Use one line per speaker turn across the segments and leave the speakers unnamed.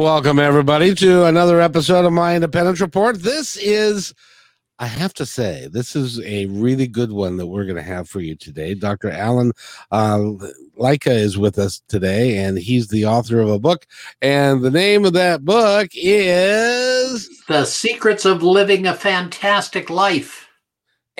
Welcome, everybody, to another episode of my Independence Report. This is, I have to say, this is a really good one that we're going to have for you today. Dr. Alan uh, Lycka is with us today, and he's the author of a book. And the name of that book is
The Secrets of Living a Fantastic Life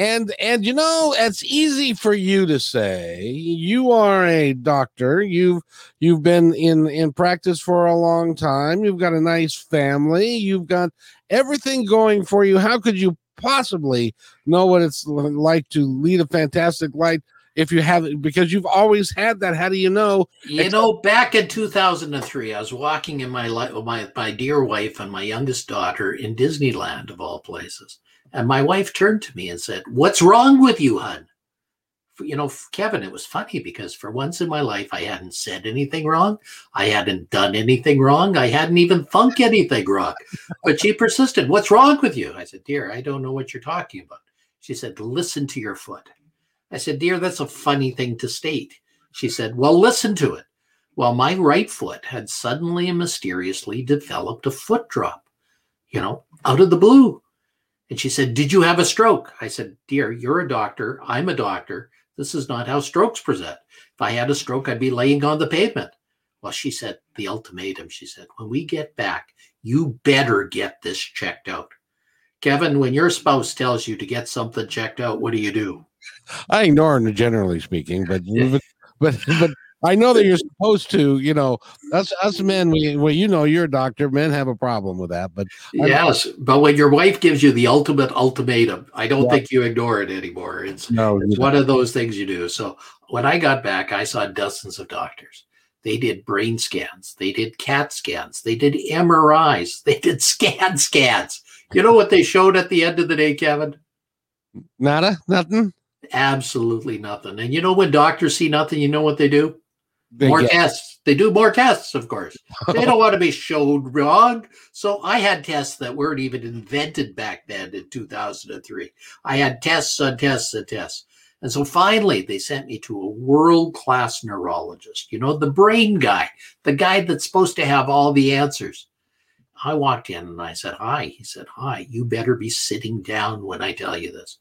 and and you know it's easy for you to say you are a doctor. You've you've been in in practice for a long time. You've got a nice family. You've got everything going for you. How could you possibly know what it's like to lead a fantastic life if you have it because you've always had that. How do you know?
You know back in 2003 i was walking in my life my my dear wife and my youngest daughter in disneyland of all places and my wife turned to me and said, What's wrong with you, hun? You know, Kevin, it was funny because for once in my life, I hadn't said anything wrong. I hadn't done anything wrong. I hadn't even thunk anything wrong. But she persisted, What's wrong with you? I said, Dear, I don't know what you're talking about. She said, Listen to your foot. I said, Dear, that's a funny thing to state. She said, Well, listen to it. Well, my right foot had suddenly and mysteriously developed a foot drop, you know, out of the blue. And she said, Did you have a stroke? I said, Dear, you're a doctor. I'm a doctor. This is not how strokes present. If I had a stroke, I'd be laying on the pavement. Well, she said, the ultimatum, she said, when we get back, you better get this checked out. Kevin, when your spouse tells you to get something checked out, what do you do?
I ignore her, generally speaking, but but but I know that you're supposed to, you know, us us men. We, well, you know, you're a doctor. Men have a problem with that, but
yes, I'm, but when your wife gives you the ultimate ultimatum, I don't yeah. think you ignore it anymore. It's no, it's one of those things you do. So when I got back, I saw dozens of doctors. They did brain scans, they did CAT scans, they did MRIs, they did scan scans. You know what they showed at the end of the day, Kevin?
Nada, nothing.
Absolutely nothing. And you know when doctors see nothing, you know what they do? More tests. They do more tests, of course. They don't want to be showed wrong. So I had tests that weren't even invented back then in 2003. I had tests on tests and tests. And so finally, they sent me to a world class neurologist, you know, the brain guy, the guy that's supposed to have all the answers. I walked in and I said, Hi. He said, Hi, you better be sitting down when I tell you this.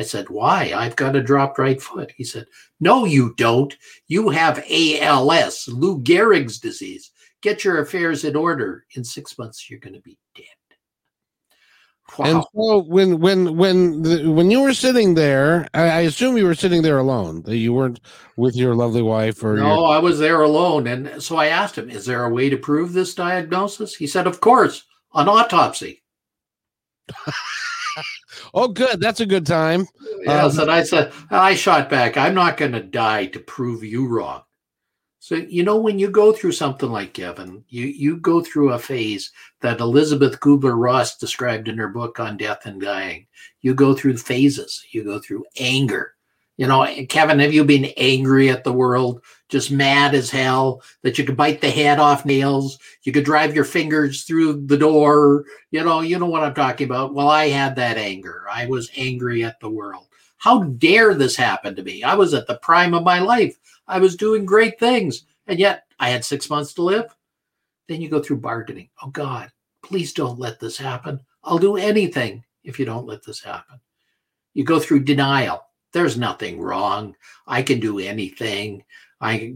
I said, Why? I've got a dropped right foot. He said, No, you don't. You have ALS, Lou Gehrig's disease. Get your affairs in order. In six months, you're going to be dead.
Wow. And so when when when the, when you were sitting there, I, I, assume you were sitting there alone. That you weren't with your lovely wife or
no,
your...
I was there alone. And so I asked him, "Is there a way to prove this diagnosis?" He said, "Of course, an autopsy."
Oh, good. That's a good time.
Yes, um, and I said, I shot back. I'm not going to die to prove you wrong. So you know when you go through something like Kevin, you you go through a phase that Elizabeth Kubler Ross described in her book on death and dying. You go through phases. You go through anger. You know, eh, Kevin, have you been angry at the world? just mad as hell that you could bite the head off nails you could drive your fingers through the door. You know you know what i'm talking about. Well i had that anger. I was angry at the world. How dare this happen to me? I was at the prime of my life. I was doing great things and yet i had six months to live. Then you go through bargaining. Oh god please don't let this happen. I'll do anything if you don't let this happen. You go through denial there's nothing wrong i can do anything I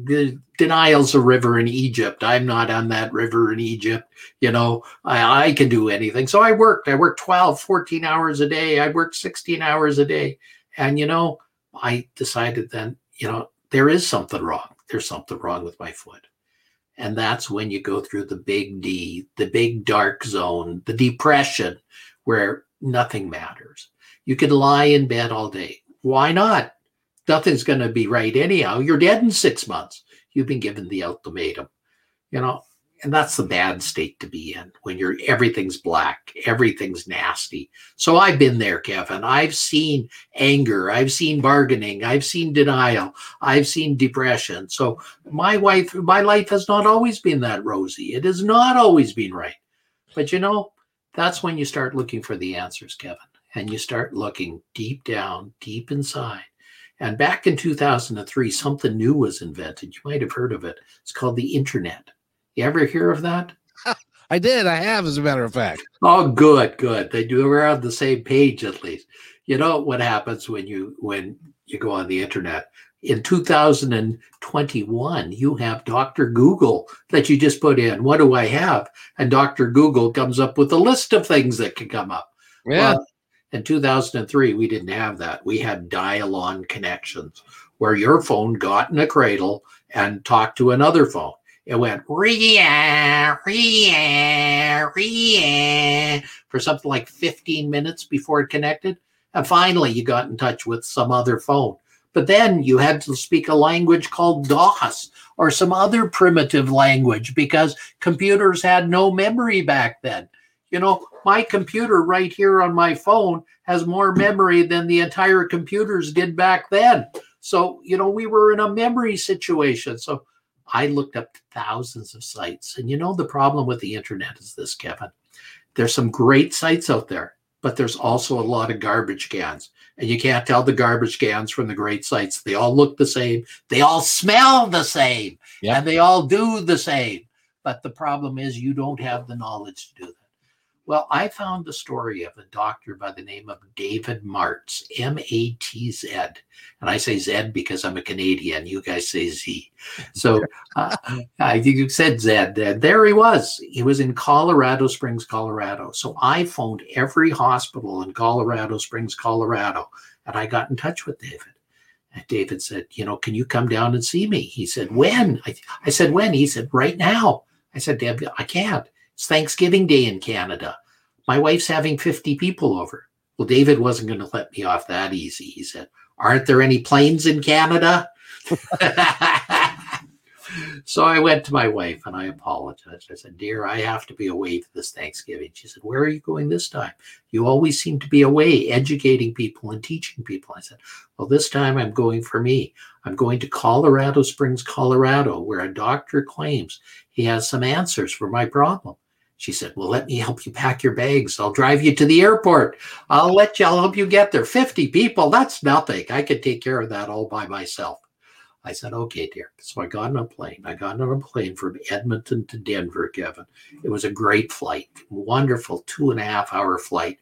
denial's a river in Egypt. I'm not on that river in Egypt. You know, I, I can do anything. So I worked. I worked 12, 14 hours a day. I worked 16 hours a day. And, you know, I decided then, you know, there is something wrong. There's something wrong with my foot. And that's when you go through the big D, the big dark zone, the depression where nothing matters. You can lie in bed all day. Why not? nothing's going to be right anyhow. You're dead in six months. you've been given the ultimatum. You know, and that's the bad state to be in when you're everything's black everything's nasty so i've been there kevin i've seen anger i've seen bargaining i've seen denial i've seen depression so my wife my life has not always been that rosy it has not always been right but you know that's when you start looking for the answers kevin and you start looking deep down deep inside and back in 2003 something new was invented you might have heard of it it's called the internet you ever hear of that?
I did. I have, as a matter of fact.
Oh, good, good. They do. We're on the same page at least. You know what happens when you when you go on the internet? In 2021, you have Dr. Google that you just put in. What do I have? And Dr. Google comes up with a list of things that can come up.
Yeah. Well,
in 2003, we didn't have that. We had dial-on connections where your phone got in a cradle and talked to another phone. It went ria, ria for something like 15 minutes before it connected. And finally, you got in touch with some other phone. But then you had to speak a language called DOS or some other primitive language because computers had no memory back then. You know, my computer right here on my phone has more memory than the entire computers did back then. So, you know, we were in a memory situation. So I looked up thousands of sites. And you know, the problem with the internet is this, Kevin. There's some great sites out there, but there's also a lot of garbage cans. And you can't tell the garbage cans from the great sites. They all look the same. They all smell the same. Yeah. And they all do the same. But the problem is you don't have the knowledge to do that. Well, I found the story of a doctor by the name of David Martz, M A T Z. And I say Z because I'm a Canadian. You guys say Z. So uh, I think you said Z. There he was. He was in Colorado Springs, Colorado. So I phoned every hospital in Colorado Springs, Colorado, and I got in touch with David. And David said, You know, can you come down and see me? He said, When? I, I said, When? He said, Right now. I said, David, I can't. It's Thanksgiving Day in Canada. My wife's having 50 people over. Well, David wasn't going to let me off that easy. He said, Aren't there any planes in Canada? so I went to my wife and I apologized. I said, Dear, I have to be away for this Thanksgiving. She said, Where are you going this time? You always seem to be away educating people and teaching people. I said, Well, this time I'm going for me. I'm going to Colorado Springs, Colorado, where a doctor claims he has some answers for my problem. She said, Well, let me help you pack your bags. I'll drive you to the airport. I'll let you, I'll help you get there. 50 people, that's nothing. I could take care of that all by myself. I said, Okay, dear. So I got on a plane. I got on a plane from Edmonton to Denver, Kevin. It was a great flight, wonderful two and a half hour flight.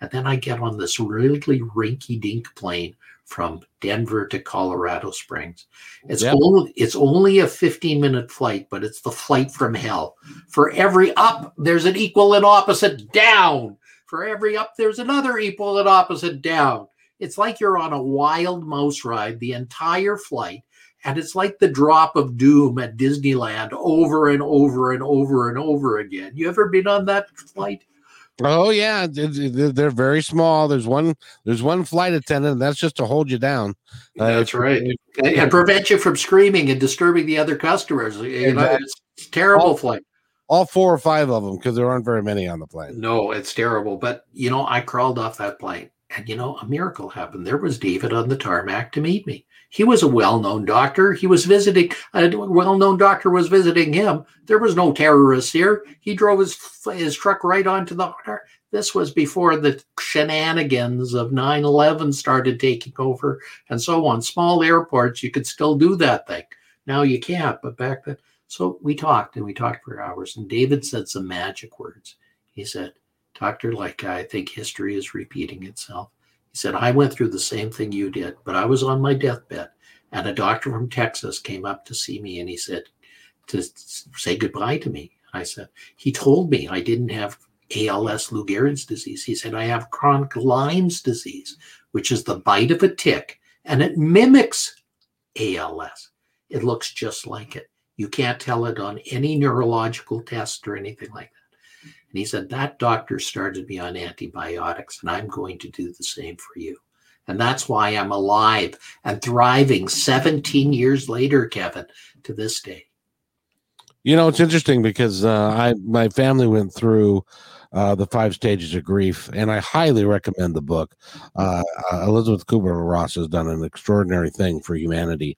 And then I get on this really rinky dink plane from Denver to Colorado Springs. It's yep. only it's only a 15 minute flight, but it's the flight from hell. For every up, there's an equal and opposite down. For every up, there's another equal and opposite down. It's like you're on a wild mouse ride the entire flight. And it's like the drop of doom at Disneyland over and over and over and over again. You ever been on that flight?
Oh yeah, they're very small. There's one. There's one flight attendant. And that's just to hold you down.
Uh, that's right, and prevent you from screaming and disturbing the other customers. You know, it's terrible all, flight.
All four or five of them, because there aren't very many on the plane.
No, it's terrible. But you know, I crawled off that plane, and you know, a miracle happened. There was David on the tarmac to meet me. He was a well-known doctor. He was visiting a well-known doctor was visiting him. There was no terrorists here. He drove his his truck right onto the This was before the shenanigans of 9/11 started taking over and so on. Small airports, you could still do that thing. Now you can't, but back then. So we talked and we talked for hours. And David said some magic words. He said, Dr. Like I think history is repeating itself. He said, I went through the same thing you did, but I was on my deathbed. And a doctor from Texas came up to see me and he said, to say goodbye to me. I said, he told me I didn't have ALS Lou Gehrig's disease. He said, I have chronic Lyme's disease, which is the bite of a tick, and it mimics ALS. It looks just like it. You can't tell it on any neurological test or anything like that. And he said, That doctor started me on antibiotics, and I'm going to do the same for you. And that's why I'm alive and thriving 17 years later, Kevin, to this day.
You know, it's interesting because uh, I my family went through uh, the five stages of grief, and I highly recommend the book. Uh, uh Elizabeth Kubler Ross has done an extraordinary thing for humanity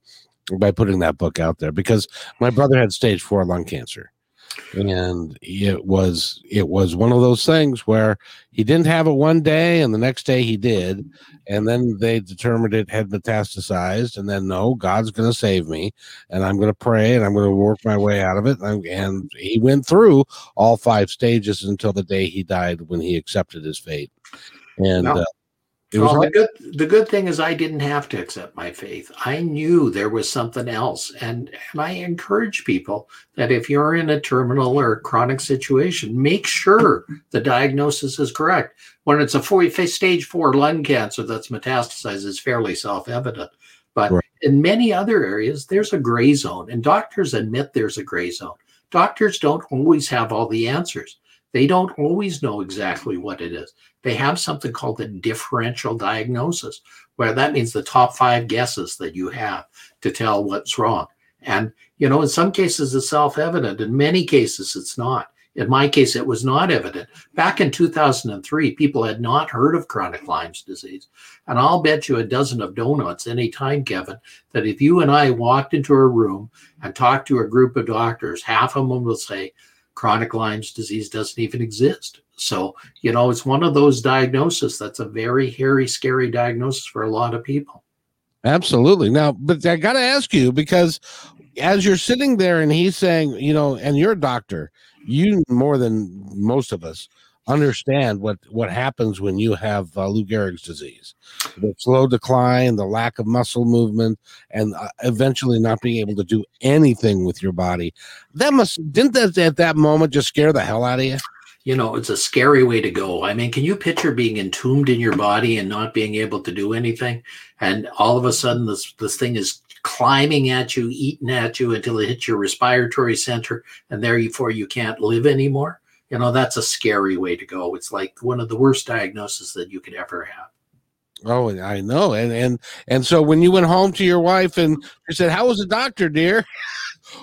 by putting that book out there because my brother had stage four lung cancer and it was it was one of those things where he didn't have it one day and the next day he did. And then they determined it had metastasized and then no god's going to save me and i'm going to pray and i'm going to work my way out of it. And, and he went through all five stages until the day he died when he accepted his fate. And no. uh,
it well, the good the good thing is I didn't have to accept my faith. I knew there was something else, and and I encourage people that if you're in a terminal or chronic situation, make sure the diagnosis is correct. When it's a four, stage four lung cancer that's metastasized, it's fairly self evident. But right. in many other areas, there's a gray zone, and doctors admit there's a gray zone. Doctors don't always have all the answers. They don't always know exactly what it is. They have something called the differential diagnosis, where that means the top five guesses that you have to tell what's wrong. And, you know, in some cases it's self evident, in many cases it's not. In my case, it was not evident. Back in 2003, people had not heard of chronic Lyme's disease. And I'll bet you a dozen of donuts anytime, Kevin, that if you and I walked into a room and talked to a group of doctors, half of them will say, chronic Lyme's disease doesn't even exist. So, you know, it's one of those diagnoses that's a very hairy, scary diagnosis for a lot of people.
Absolutely. Now, but I got to ask you because as you're sitting there and he's saying, you know, and you're a doctor, you more than most of us understand what what happens when you have uh, Lou Gehrig's disease, the slow decline, the lack of muscle movement, and uh, eventually not being able to do anything with your body. That must didn't that at that moment just scare the hell out of you?
You know, it's a scary way to go. I mean, can you picture being entombed in your body and not being able to do anything, and all of a sudden this this thing is climbing at you, eating at you until it hits your respiratory center, and therefore you can't live anymore? You know that's a scary way to go. It's like one of the worst diagnoses that you could ever have.
Oh i know and and and so when you went home to your wife and you said how was the doctor dear?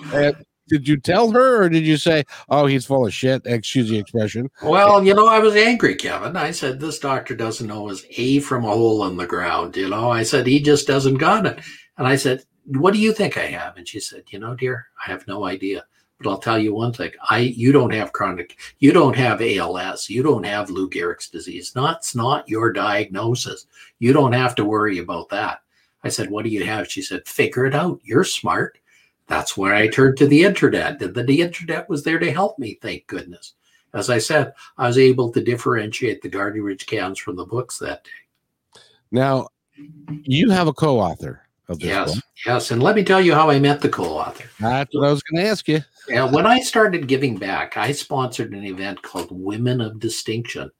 And, eh, did you tell her or did you say oh he's full of shit. Excuse the expression.
Well you know i was angry kevin. I said this doctor doesn't know his a from a hole in the ground you know. I said he just doesn't got it. And i said what do you think i have? And she said you know dear i have no idea but I'll tell you one thing: I you don't have chronic, you don't have ALS, you don't have Lou Gehrig's disease. That's not your diagnosis. You don't have to worry about that. I said, "What do you have?" She said, "Figure it out. You're smart." That's where I turned to the internet, and the, the internet was there to help me. Thank goodness. As I said, I was able to differentiate the Garden Ridge cans from the books that day.
Now, you have a co-author
of this yes, book. Yes, and let me tell you how I met the co-author.
That's what I was going to ask you.
Yeah, when I started giving back, I sponsored an event called Women of Distinction.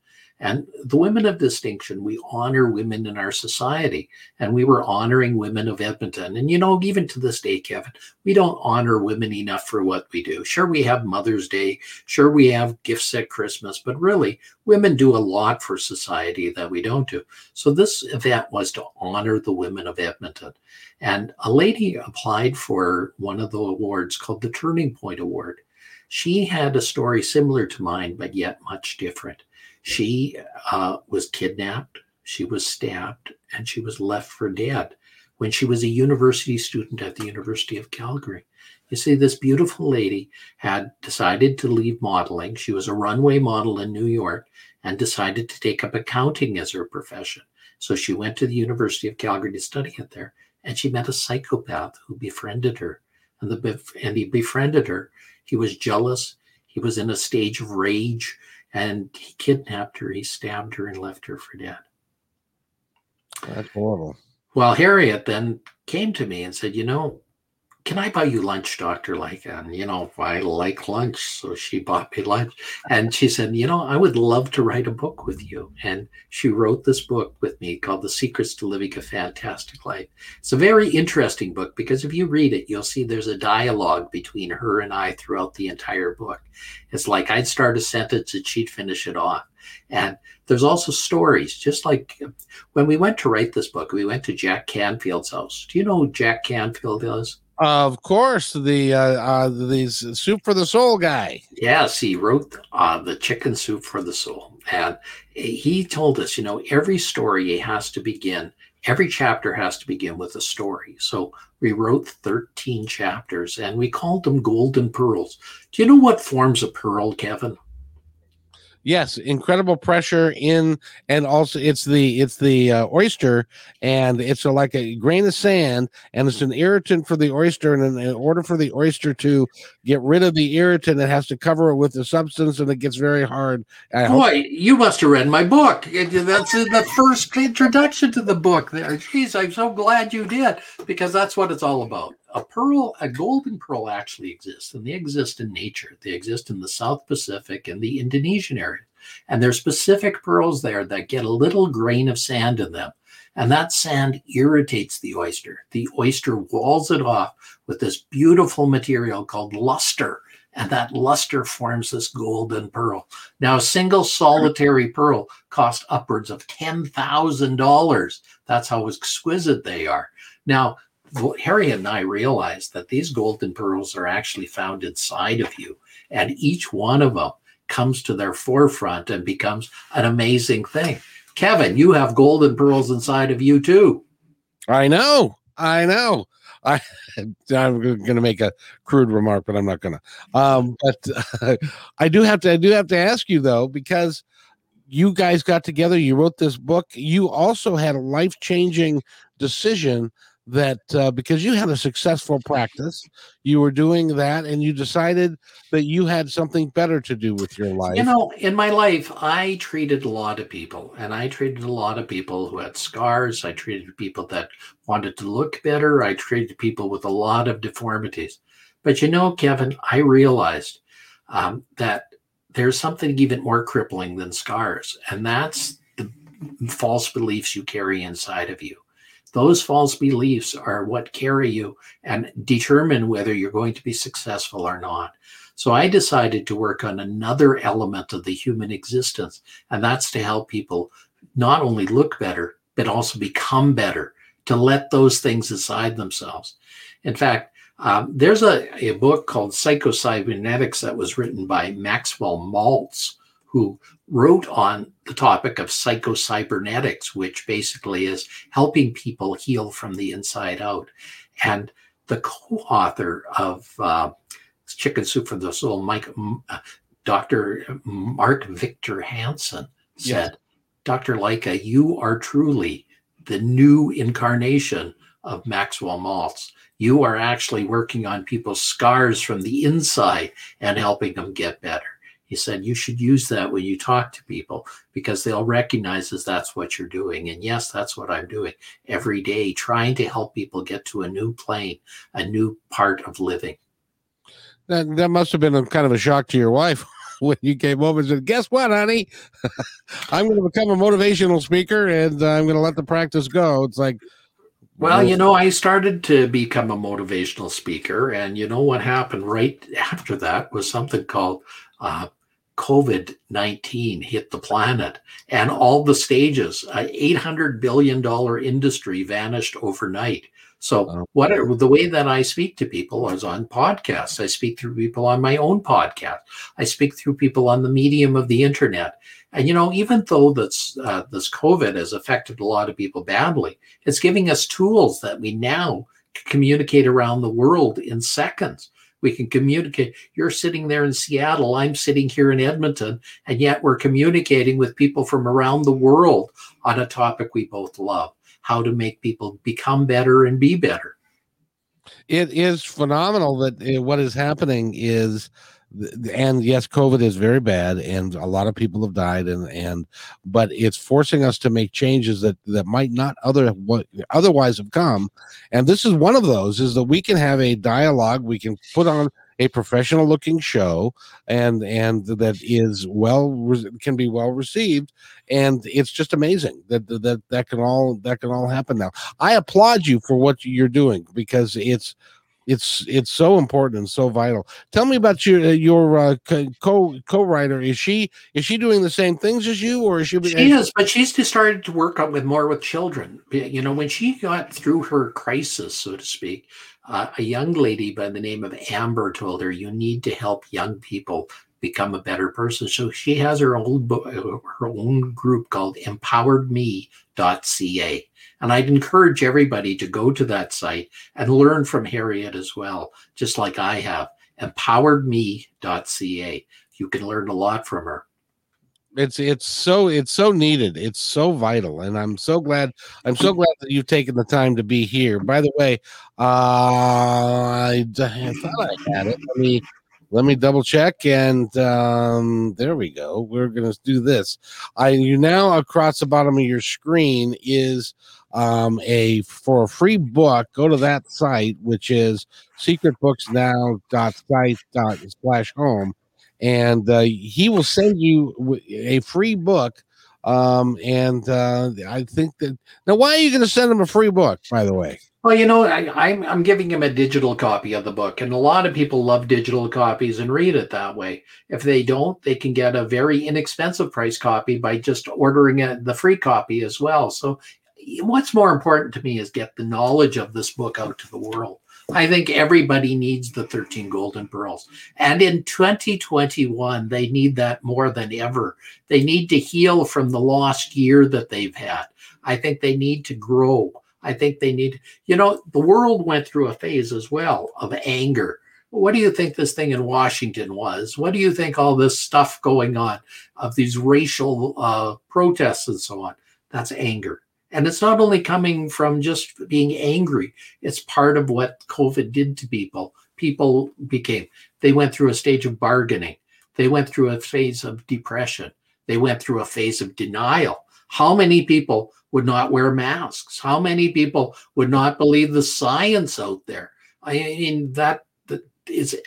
And the Women of Distinction, we honor women in our society, and we were honoring women of Edmonton. And you know, even to this day, Kevin, we don't honor women enough for what we do. Sure, we have Mother's Day, sure, we have gifts at Christmas, but really, women do a lot for society that we don't do. So, this event was to honor the women of Edmonton. And a lady applied for one of the awards called the Turning Point Award. She had a story similar to mine, but yet much different she uh, was kidnapped, she was stabbed, and she was left for dead when she was a university student at the University of Calgary. You see, this beautiful lady had decided to leave modeling. She was a runway model in New York and decided to take up accounting as her profession. So she went to the University of Calgary to study it there, and she met a psychopath who befriended her. And, the, and he befriended her. He was jealous. He was in a stage of rage and he kidnapped her, he stabbed her, and left her for dead.
That's horrible.
Well, Harriet then came to me and said, You know, can I buy you lunch, Doctor? Like, and you know, I like lunch, so she bought me lunch. And she said, you know, I would love to write a book with you. And she wrote this book with me called The Secrets to Living a Fantastic Life. It's a very interesting book because if you read it, you'll see there's a dialogue between her and I throughout the entire book. It's like I'd start a sentence and she'd finish it off. And there's also stories, just like uh, when we went to write this book, we went to Jack Canfield's house. Do you know who Jack Canfield is?
Of course, the uh, uh the soup for the soul guy.
Yes, he wrote uh, the chicken soup for the soul, and he told us, you know, every story has to begin. Every chapter has to begin with a story. So we wrote 13 chapters, and we called them golden pearls. Do you know what forms a pearl, Kevin?
Yes, incredible pressure in, and also it's the it's the uh, oyster, and it's a, like a grain of sand, and it's an irritant for the oyster, and in, order for the oyster to get rid of the irritant, it has to cover it with the substance, and it gets very hard.
I Boy, hope- you must have read my book. That's the first introduction to the book. There, geez, I'm so glad you did because that's what it's all about a pearl, a golden pearl actually exists, and they exist in nature. They exist in the South Pacific and the Indonesian area. And there's specific pearls there that get a little grain of sand in them. And that sand irritates the oyster. The oyster walls it off with this beautiful material called luster. And that luster forms this golden pearl. Now, a single solitary pearl costs upwards of $10,000. That's how exquisite they are. Now, Harry and I realized that these golden pearls are actually found inside of you, and each one of them comes to their forefront and becomes an amazing thing. Kevin, you have golden pearls inside of you too.
I know. I know. I, I'm going to make a crude remark, but I'm not going to. Um, but uh, I do have to. I do have to ask you though, because you guys got together. You wrote this book. You also had a life changing decision that uh, because you had a successful practice, you were doing that, and you decided that you had something better to do with your life.
You know, in my life, I treated a lot of people, and I treated a lot of people who had scars. I treated people that wanted to look better. I treated people with a lot of deformities. But you know, Kevin, I realized um, that there's something even more crippling than scars, and that's the false beliefs you carry inside of you those false beliefs are what carry you and determine whether you're going to be successful or not. So I decided to work on another element of the human existence, and that's to help people not only look better, but also become better, to let those things aside themselves. In fact, um, there's a, a book called Psychocybernetics that was written by Maxwell Maltz, who wrote on the topic of psychocybernetics, which basically is helping people heal from the inside out. And the co-author of uh, Chicken Soup for the Soul, Mike, uh, Dr. Mark Victor Hansen said, yes. Dr. Lycka, you are truly the new incarnation of Maxwell Maltz. You are actually working on people's scars from the inside and helping them get better. He said, You should use that when you talk to people because they'll recognize as that's what you're doing. And yes, that's what I'm doing every day, trying to help people get to a new plane, a new part of living.
That, that must have been a kind of a shock to your wife when you came over and said, Guess what, honey? I'm going to become a motivational speaker and I'm going to let the practice go. It's like,
well, you know, I started to become a motivational speaker, and you know what happened right after that was something called uh, COVID 19 hit the planet and all the stages, uh, $800 billion industry vanished overnight. So, what the way that I speak to people is on podcasts. I speak through people on my own podcast. I speak through people on the medium of the internet. And you know, even though this uh, this COVID has affected a lot of people badly, it's giving us tools that we now communicate around the world in seconds. We can communicate. You're sitting there in Seattle, I'm sitting here in Edmonton, and yet we're communicating with people from around the world on a topic we both love how to make people become better and be better.
It is phenomenal that uh, what is happening is and yes, COVID is very bad, and a lot of people have died, and and but it's forcing us to make changes that that might not other what otherwise have come, and this is one of those. Is that we can have a dialogue, we can put on a professional looking show and and that is well can be well received and it's just amazing that that that can all that can all happen now i applaud you for what you're doing because it's it's it's so important and so vital. Tell me about your uh, your uh, co co writer. Is she is she doing the same things as you, or is she?
She is, but she's just started to work on with more with children. You know, when she got through her crisis, so to speak, uh, a young lady by the name of Amber told her, "You need to help young people become a better person." So she has her own her own group called EmpoweredMe.ca and I'd encourage everybody to go to that site and learn from Harriet as well, just like I have. Empoweredme.ca. You can learn a lot from her.
It's it's so it's so needed. It's so vital. And i'm so glad i'm so glad that you've taken the time to be here. By the way uh i, I thought i had it. Let me let me double check and um there we go. We're gonna do this. I you now across the bottom of your screen is um, a for a free book, go to that site, which is secretbooksnow.site slash home, and uh, he will send you a free book. Um, and uh, I think that now, why are you going to send him a free book? By the way,
well, you know, I, I'm I'm giving him a digital copy of the book, and a lot of people love digital copies and read it that way. If they don't, they can get a very inexpensive price copy by just ordering a, the free copy as well. So what's more important to me is get the knowledge of this book out to the world. I think everybody needs the 13 golden pearls. And in 2021, they need that more than ever. They need to heal from the lost year that they've had. I think they need to grow. I think they need, you know, the world went through a phase as well of anger. What do you think this thing in Washington was? What do you think all this stuff going on of these racial uh, protests and so on? That's anger. And it's not only coming from just being angry, it's part of what COVID did to people. People became, they went through a stage of bargaining, they went through a phase of depression, they went through a phase of denial. How many people would not wear masks? How many people would not believe the science out there? I mean, that, that is,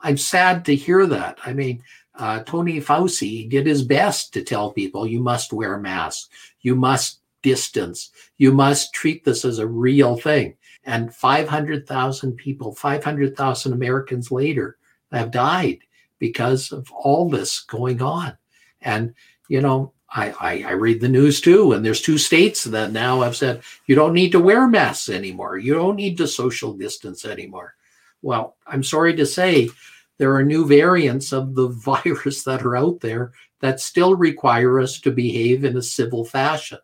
I'm sad to hear that. I mean, uh, Tony Fauci did his best to tell people you must wear masks, you must distance. You must treat this as a real thing. And 500,000 people, 500,000 Americans later have died because of all this going on. And, you know, I, I, I, read the news too, and there's two states that now have said you don't need to wear masks anymore. You don't need to social distance anymore. Well, I'm sorry to say there are new variants of the virus that are out there that still require us to behave in a civil fashion.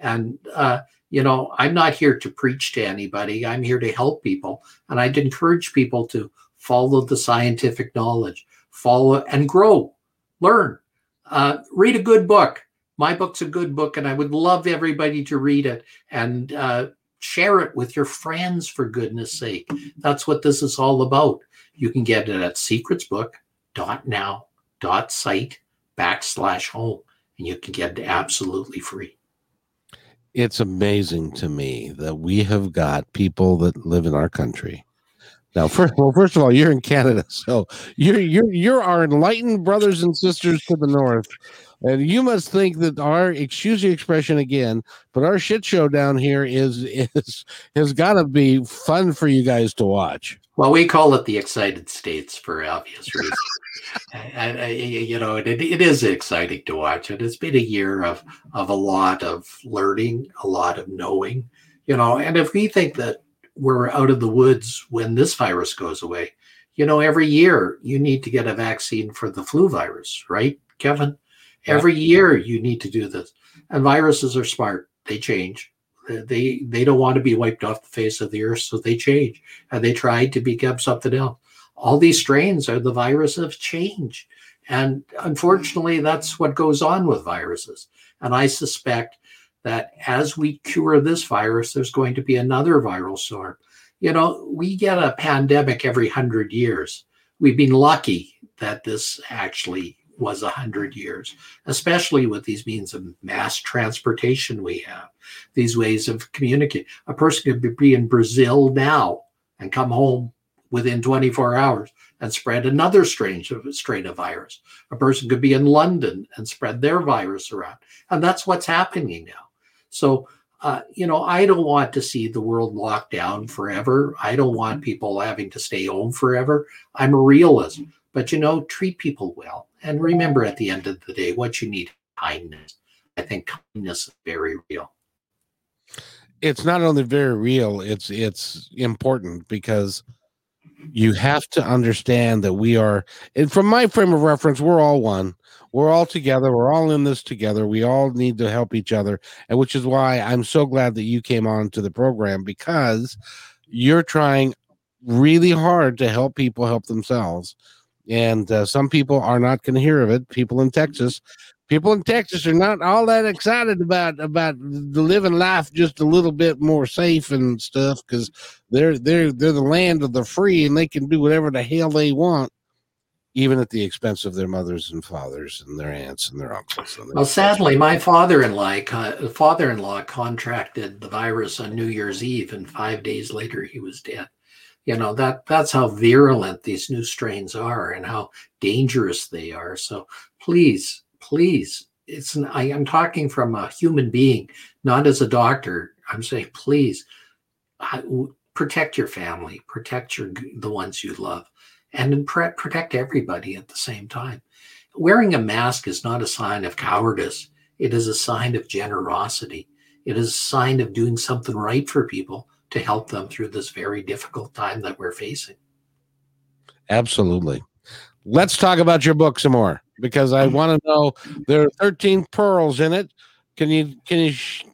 And, uh, you know, I'm not here to preach to anybody. I'm here to help people. And I'd encourage people to follow the scientific knowledge, follow and grow, learn, uh, read a good book. My book's a good book, and I would love everybody to read it and uh, share it with your friends, for goodness sake. That's what this is all about. You can get it at secretsbook.now.site backslash home, and you can get it absolutely free
it's amazing to me that we have got people that live in our country. Now, first, well, first of all, you're in Canada, so you're you're you're our enlightened brothers and sisters to the north, and you must think that our excuse the expression again, but our shit show down here is is has got to be fun for you guys to watch.
Well, we call it the excited states for obvious reasons. and, and, you know, it, it is exciting to watch. And it's been a year of of a lot of learning, a lot of knowing. You know, and if we think that we're out of the woods when this virus goes away, you know, every year you need to get a vaccine for the flu virus, right, Kevin? Every year you need to do this. And viruses are smart; they change they they don't want to be wiped off the face of the earth, so they change and they try to become something else. All these strains are the virus of change, and unfortunately, that's what goes on with viruses. And I suspect that as we cure this virus, there's going to be another viral storm. You know, we get a pandemic every hundred years. We've been lucky that this actually was a hundred years, especially with these means of mass transportation we have, these ways of communicating. A person could be in Brazil now and come home within 24 hours and spread another strange strain of virus. A person could be in London and spread their virus around. And that's what's happening now. So, uh, you know, I don't want to see the world locked down forever. I don't want people having to stay home forever. I'm a realist. But, you know, treat people well. And remember at the end of the day, what you need kindness. I think kindness is very real.
It's not only very real, it's it's important because you have to understand that we are and from my frame of reference we're all one we're all together we're all in this together we all need to help each other and which is why i'm so glad that you came on to the program because you're trying really hard to help people help themselves and uh, some people are not going to hear of it people in texas people in Texas are not all that excited about about the living life just a little bit more safe and stuff because they're they're they're the land of the free and they can do whatever the hell they want, even at the expense of their mothers and fathers and their aunts and their uncles. And
their well, sadly, my father-in-law father-in-law contracted the virus on New Year's Eve, and five days later he was dead. You know that that's how virulent these new strains are and how dangerous they are. So please please, it's an, I am talking from a human being, not as a doctor. I'm saying, please protect your family, protect your the ones you love, and protect everybody at the same time. Wearing a mask is not a sign of cowardice. It is a sign of generosity. It is a sign of doing something right for people to help them through this very difficult time that we're facing.
Absolutely. Let's talk about your book some more because I want to know there are 13 pearls in it. Can you can you sh-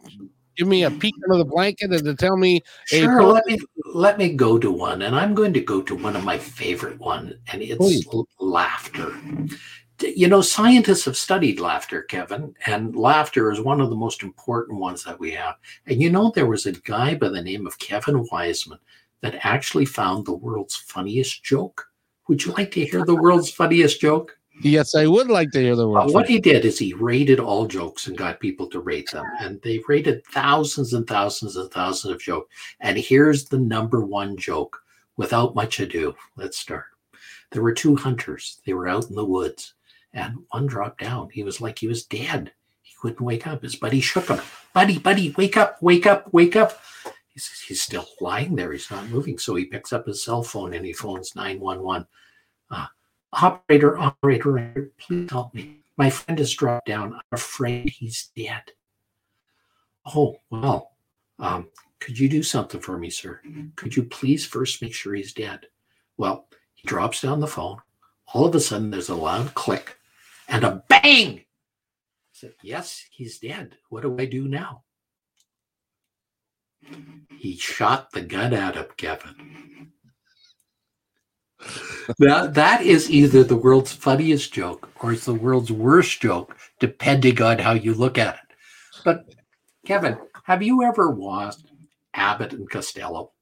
give me a peek under the blanket and to tell me?
Sure. let me let me go to one, and I'm going to go to one of my favorite one, and it's l- laughter. You know, scientists have studied laughter, Kevin, and laughter is one of the most important ones that we have. And you know, there was a guy by the name of Kevin Wiseman that actually found the world's funniest joke. Would you like to hear the world's funniest joke?
Yes, I would like to hear the word.
Uh, what he did is he rated all jokes and got people to rate them. And they rated thousands and thousands and thousands of jokes. And here's the number one joke without much ado. Let's start. There were two hunters. They were out in the woods, and one dropped down. He was like he was dead. He couldn't wake up. His buddy shook him. Buddy, buddy, wake up, wake up, wake up. He's, he's still lying there. He's not moving. So he picks up his cell phone and he phones 911. Uh, Operator, operator, please help me. My friend has dropped down. I'm afraid he's dead. Oh, well, um, could you do something for me, sir? Could you please first make sure he's dead? Well, he drops down the phone. All of a sudden, there's a loud click and a bang. I said, Yes, he's dead. What do I do now? He shot the gun at him, Kevin that that is either the world's funniest joke or it's the world's worst joke, depending on how you look at it. But Kevin, have you ever watched Abbott and Costello?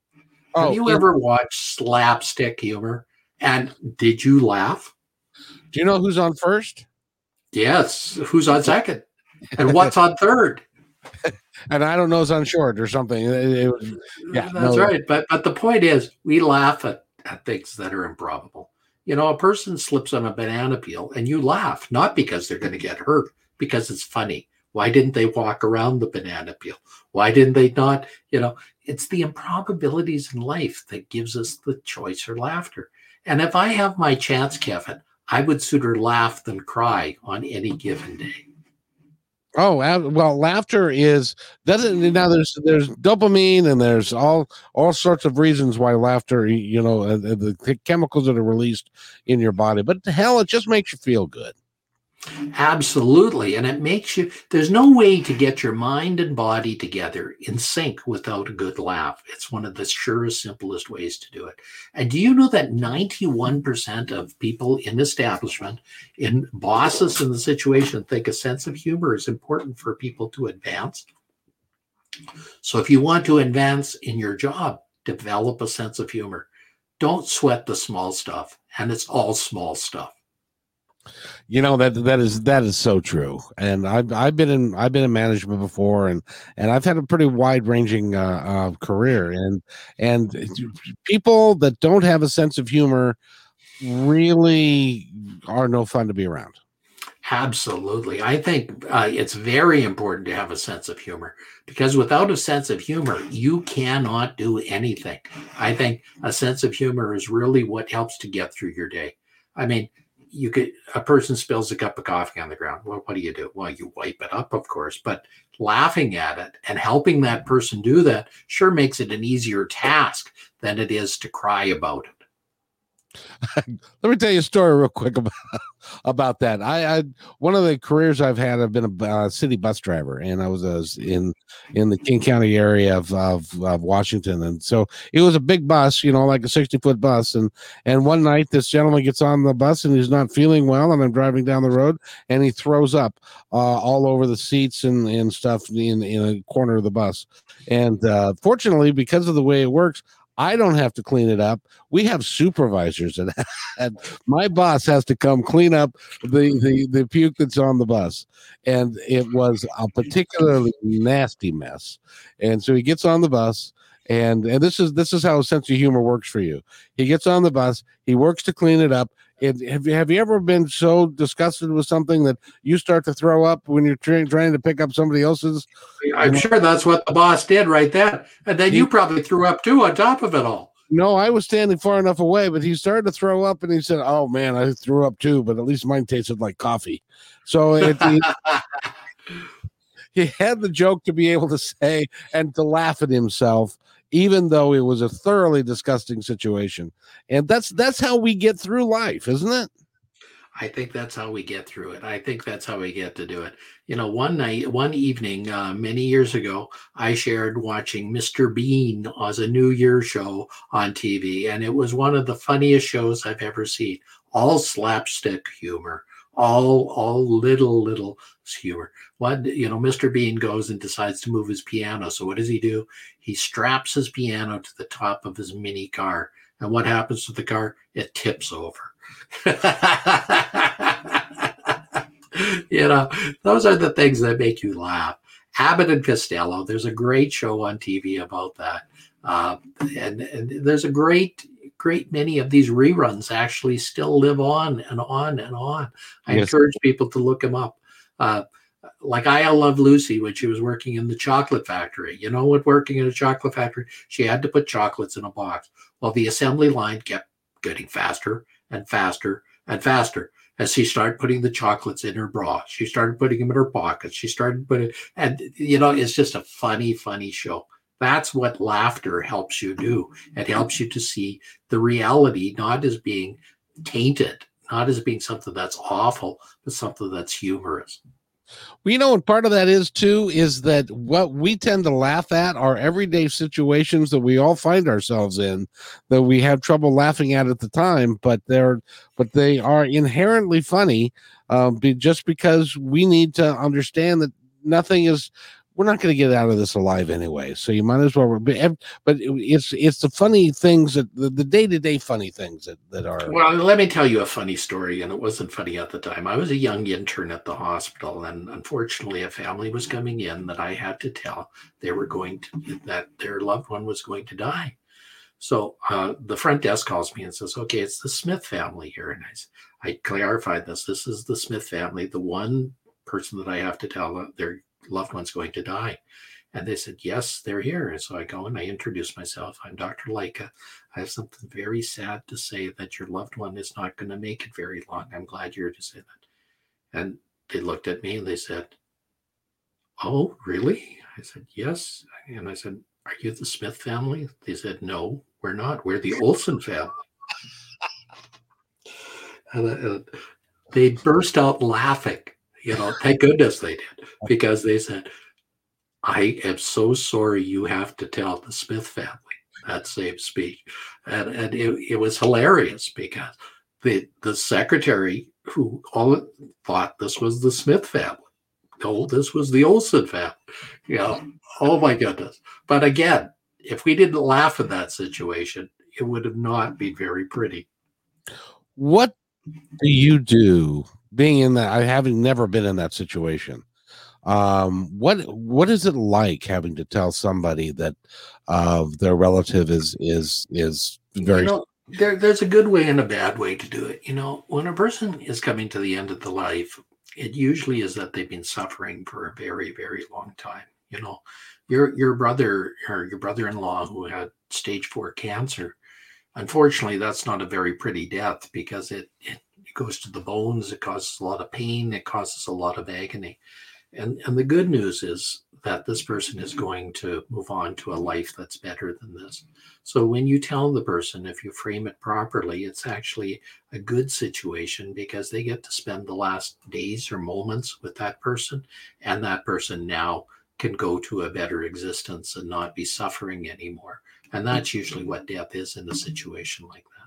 Oh, have you yeah. ever watched slapstick humor? And did you laugh?
Do you know who's on first?
Yes. Who's on second? And what's on third?
and I don't know, it's on short or something. It, it
yeah, that's no. right. But but the point is, we laugh at at things that are improbable. You know, a person slips on a banana peel and you laugh, not because they're going to get hurt, because it's funny. Why didn't they walk around the banana peel? Why didn't they not? You know, it's the improbabilities in life that gives us the choice for laughter. And if I have my chance, Kevin, I would sooner laugh than cry on any given day.
Oh well, laughter is doesn't now. There's there's dopamine and there's all all sorts of reasons why laughter. You know, uh, the chemicals that are released in your body, but hell, it just makes you feel good.
Absolutely. And it makes you, there's no way to get your mind and body together in sync without a good laugh. It's one of the surest, simplest ways to do it. And do you know that 91% of people in establishment, in bosses in the situation, think a sense of humor is important for people to advance? So if you want to advance in your job, develop a sense of humor. Don't sweat the small stuff. And it's all small stuff.
You know that that is that is so true, and I've I've been in I've been in management before, and and I've had a pretty wide ranging uh, uh, career, and and people that don't have a sense of humor really are no fun to be around.
Absolutely. I think uh, it's very important to have a sense of humor because without a sense of humor, you cannot do anything. I think a sense of humor is really what helps to get through your day. I mean, you could, a person spills a cup of coffee on the ground. Well, what do you do? Well, you wipe it up, of course, but laughing at it and helping that person do that sure makes it an easier task than it is to cry about it.
Let me tell you a story real quick about about that. I, I one of the careers I've had, I've been a uh, city bus driver, and I was uh, in in the King County area of, of, of Washington, and so it was a big bus, you know, like a sixty foot bus, and and one night this gentleman gets on the bus and he's not feeling well, and I'm driving down the road, and he throws up uh, all over the seats and and stuff in in a corner of the bus, and uh, fortunately because of the way it works, I don't have to clean it up. We have supervisors, and, and my boss has to come clean up the, the the puke that's on the bus. And it was a particularly nasty mess. And so he gets on the bus, and and this is this is how a sense of humor works for you. He gets on the bus, he works to clean it up, it, have you have you ever been so disgusted with something that you start to throw up when you're trying trying to pick up somebody else's?
I'm sure that's what the boss did right then, and then he, you probably threw up too on top of it all.
No, I was standing far enough away, but he started to throw up, and he said, "Oh man, I threw up too, but at least mine tasted like coffee." So it, he, he had the joke to be able to say and to laugh at himself even though it was a thoroughly disgusting situation. And that's that's how we get through life, isn't it?
I think that's how we get through it. I think that's how we get to do it. You know, one night, one evening, uh, many years ago, I shared watching Mr. Bean as a New Year show on TV, and it was one of the funniest shows I've ever seen. All slapstick humor, all all little little skewer What you know, Mr. Bean goes and decides to move his piano. So what does he do? He straps his piano to the top of his mini car, and what happens to the car? It tips over. you know, those are the things that make you laugh. Abbott and Costello. There's a great show on TV about that, uh, and, and there's a great great many of these reruns actually still live on and on and on. I yes. encourage people to look them up. Uh, like I Love Lucy when she was working in the chocolate factory. You know what working in a chocolate factory? She had to put chocolates in a box. Well, the assembly line kept getting faster and faster and faster as she started putting the chocolates in her bra. She started putting them in her pockets. She started putting, and you know, it's just a funny, funny show. That's what laughter helps you do. It helps you to see the reality not as being tainted, not as being something that's awful, but something that's humorous.
You know what part of that is too is that what we tend to laugh at are everyday situations that we all find ourselves in that we have trouble laughing at at the time, but they're but they are inherently funny, um, be, just because we need to understand that nothing is we're not going to get out of this alive anyway. So you might as well. But it's it's the funny things that the day to day funny things that that are.
Well, let me tell you a funny story, and it wasn't funny at the time. I was a young intern at the hospital, and unfortunately, a family was coming in that I had to tell they were going to that their loved one was going to die. So uh, the front desk calls me and says, "Okay, it's the Smith family here," and I I clarified this. This is the Smith family, the one person that I have to tell they're loved one's going to die. And they said, Yes, they're here. And so I go and I introduce myself. I'm Dr. Lycka. I have something very sad to say that your loved one is not going to make it very long. I'm glad you're to say that. And they looked at me and they said, Oh, really? I said, Yes. And I said, Are you the Smith family? They said, No, we're not. We're the Olson family. and, uh, they burst out laughing. You know, thank goodness they did because they said, I am so sorry you have to tell the Smith family that same speech. And, and it, it was hilarious because the, the secretary who all thought this was the Smith family. No, this was the Olson family. You know, oh my goodness. But again, if we didn't laugh at that situation, it would have not been very pretty.
What do you do
being in that, I having never been in that situation. Um, what what is it like having to tell somebody that uh, their relative is is is very
you know, there, there's a good way and a bad way to do it. You know, when a person is coming to the end of the life, it usually is that they've been suffering for a very, very long time. You know, your your brother or your brother-in-law who had stage four cancer, unfortunately, that's not a very pretty death because it, it goes to the bones, it causes a lot of pain, it causes a lot of agony. And and the good news is that this person is going to move on to a life that's better than this. So when you tell the person, if you frame it properly, it's actually a good situation because they get to spend the last days or moments with that person, and that person now can go to a better existence and not be suffering anymore. And that's usually what death is in a situation like that.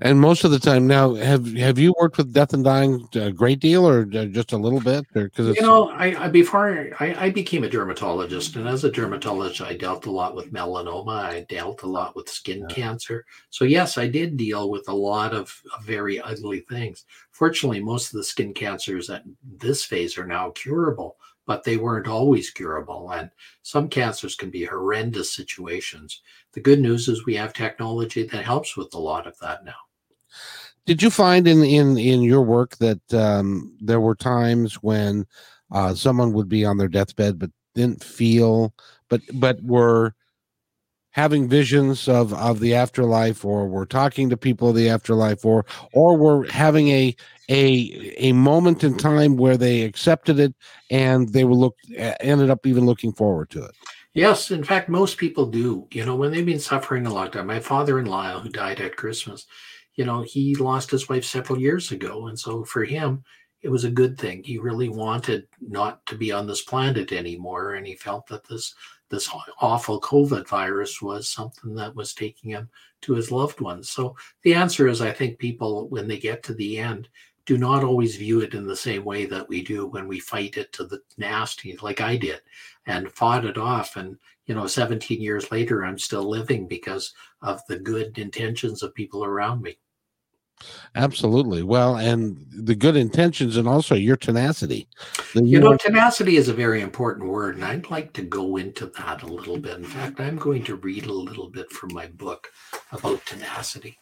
And most of the time now, have have you worked with death and dying a great deal, or uh, just a little bit? Because
you know, I, I before I, I, became a dermatologist, and as a dermatologist, I dealt a lot with melanoma. I dealt a lot with skin yeah. cancer. So yes, I did deal with a lot of, of very ugly things. Fortunately, most of the skin cancers at this phase are now curable but they weren't always curable. And some cancers can be horrendous situations. The good news is we have technology that helps with a lot of that now.
Did you find in in in your work that um, there were times when uh, someone would be on their deathbed but didn't feel, but but were having visions of of the afterlife or we're talking to people of the afterlife or or we're having a a a moment in time where they accepted it and they were look ended up even looking forward to it
yes in fact most people do you know when they've been suffering a long time my father-in-law who died at christmas you know he lost his wife several years ago and so for him it was a good thing he really wanted not to be on this planet anymore and he felt that this this awful COVID virus was something that was taking him to his loved ones. So the answer is I think people, when they get to the end, do not always view it in the same way that we do when we fight it to the nasty, like I did, and fought it off. And, you know, 17 years later, I'm still living because of the good intentions of people around me.
Absolutely. Well, and the good intentions and also your tenacity.
You know, tenacity is a very important word, and I'd like to go into that a little bit. In fact, I'm going to read a little bit from my book about tenacity.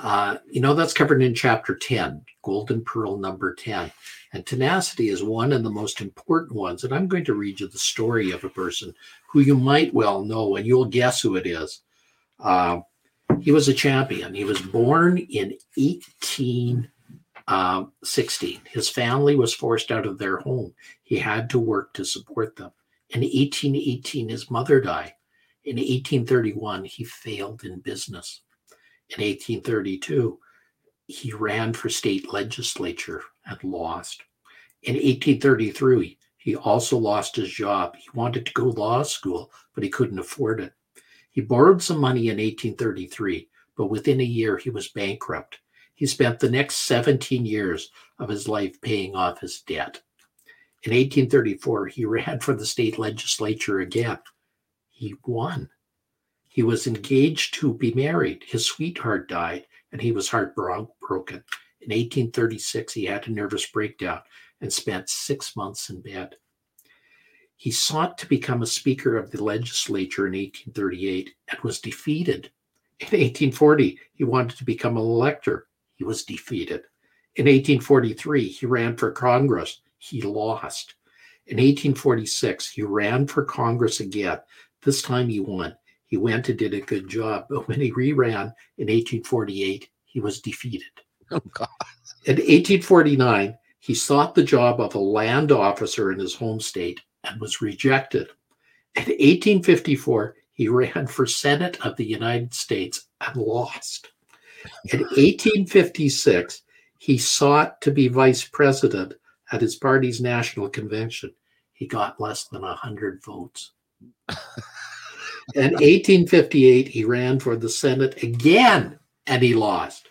Uh, you know, that's covered in chapter 10, Golden Pearl number 10. And tenacity is one of the most important ones. And I'm going to read you the story of a person who you might well know, and you'll guess who it is. Uh, he was a champion. He was born in 1816. Um, His family was forced out of their home. He had to work to support them. In 1818, his mother died. In 1831, he failed in business. In 1832, he ran for state legislature and lost. In 1833, he also lost his job. He wanted to go to law school, but he couldn't afford it. He borrowed some money in 1833, but within a year he was bankrupt. He spent the next 17 years of his life paying off his debt. In 1834, he ran for the state legislature again. He won. He was engaged to be married. His sweetheart died, and he was heartbroken. In 1836, he had a nervous breakdown and spent six months in bed. He sought to become a Speaker of the legislature in 1838 and was defeated. In 1840, he wanted to become an elector. He was defeated. In 1843, he ran for Congress. He lost. In 1846, he ran for Congress again. This time he won. He went and did a good job. But when he re ran in 1848, he was defeated. Oh, God. In 1849, he sought the job of a land officer in his home state and was rejected. In 1854, he ran for Senate of the United States and lost. In 1856, he sought to be vice president at his party's national convention. He got less than 100 votes. in 1858, he ran for the Senate again and he lost.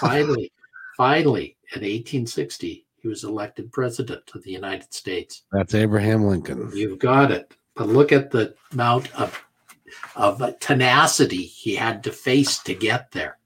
Finally, finally, in 1860, he was elected president of the United States.
That's Abraham Lincoln.
You've got it. But look at the amount of of tenacity he had to face to get there.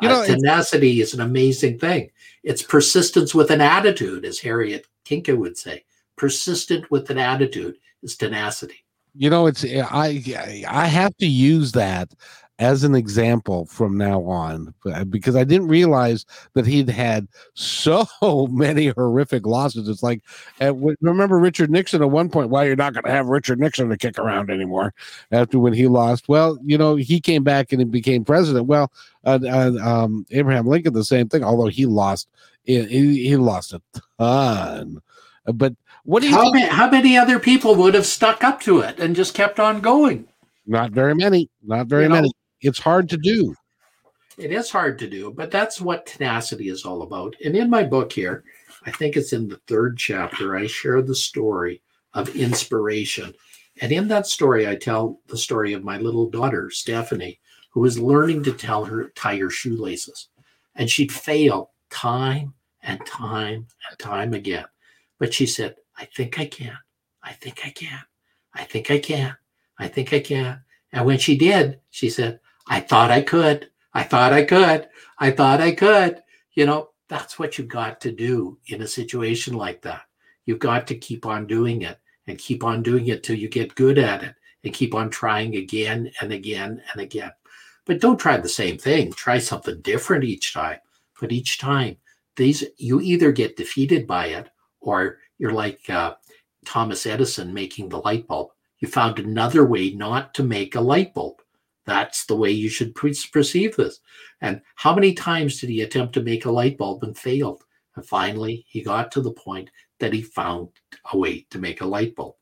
You know, uh, tenacity is an amazing thing. It's persistence with an attitude, as Harriet Kinka would say. Persistent with an attitude is tenacity.
You know, it's I I have to use that as an example from now on uh, because I didn't realize that he'd had so many horrific losses. It's like, uh, remember Richard Nixon at one point? Well, you're not going to have Richard Nixon to kick around anymore after when he lost. Well, you know, he came back and he became president. Well, uh, uh, um, Abraham Lincoln, the same thing, although he lost, he, he lost a ton. Uh, but what do you
how, many, how many other people would have stuck up to it and just kept on going?
Not very many. Not very you know, many it's hard to do.
It is hard to do, but that's what tenacity is all about. And in my book here, I think it's in the third chapter, I share the story of inspiration. And in that story, I tell the story of my little daughter, Stephanie, who was learning to tell her tie her shoelaces. And she'd fail time and time and time again. But she said, I think I can. I think I can. I think I can. I think I can. And when she did, she said, I thought I could. I thought I could. I thought I could. You know, that's what you've got to do in a situation like that. You've got to keep on doing it and keep on doing it till you get good at it and keep on trying again and again and again. But don't try the same thing. Try something different each time. But each time, these you either get defeated by it or you're like uh, Thomas Edison making the light bulb. You found another way not to make a light bulb. That's the way you should perceive this. And how many times did he attempt to make a light bulb and failed? And finally, he got to the point that he found a way to make a light bulb.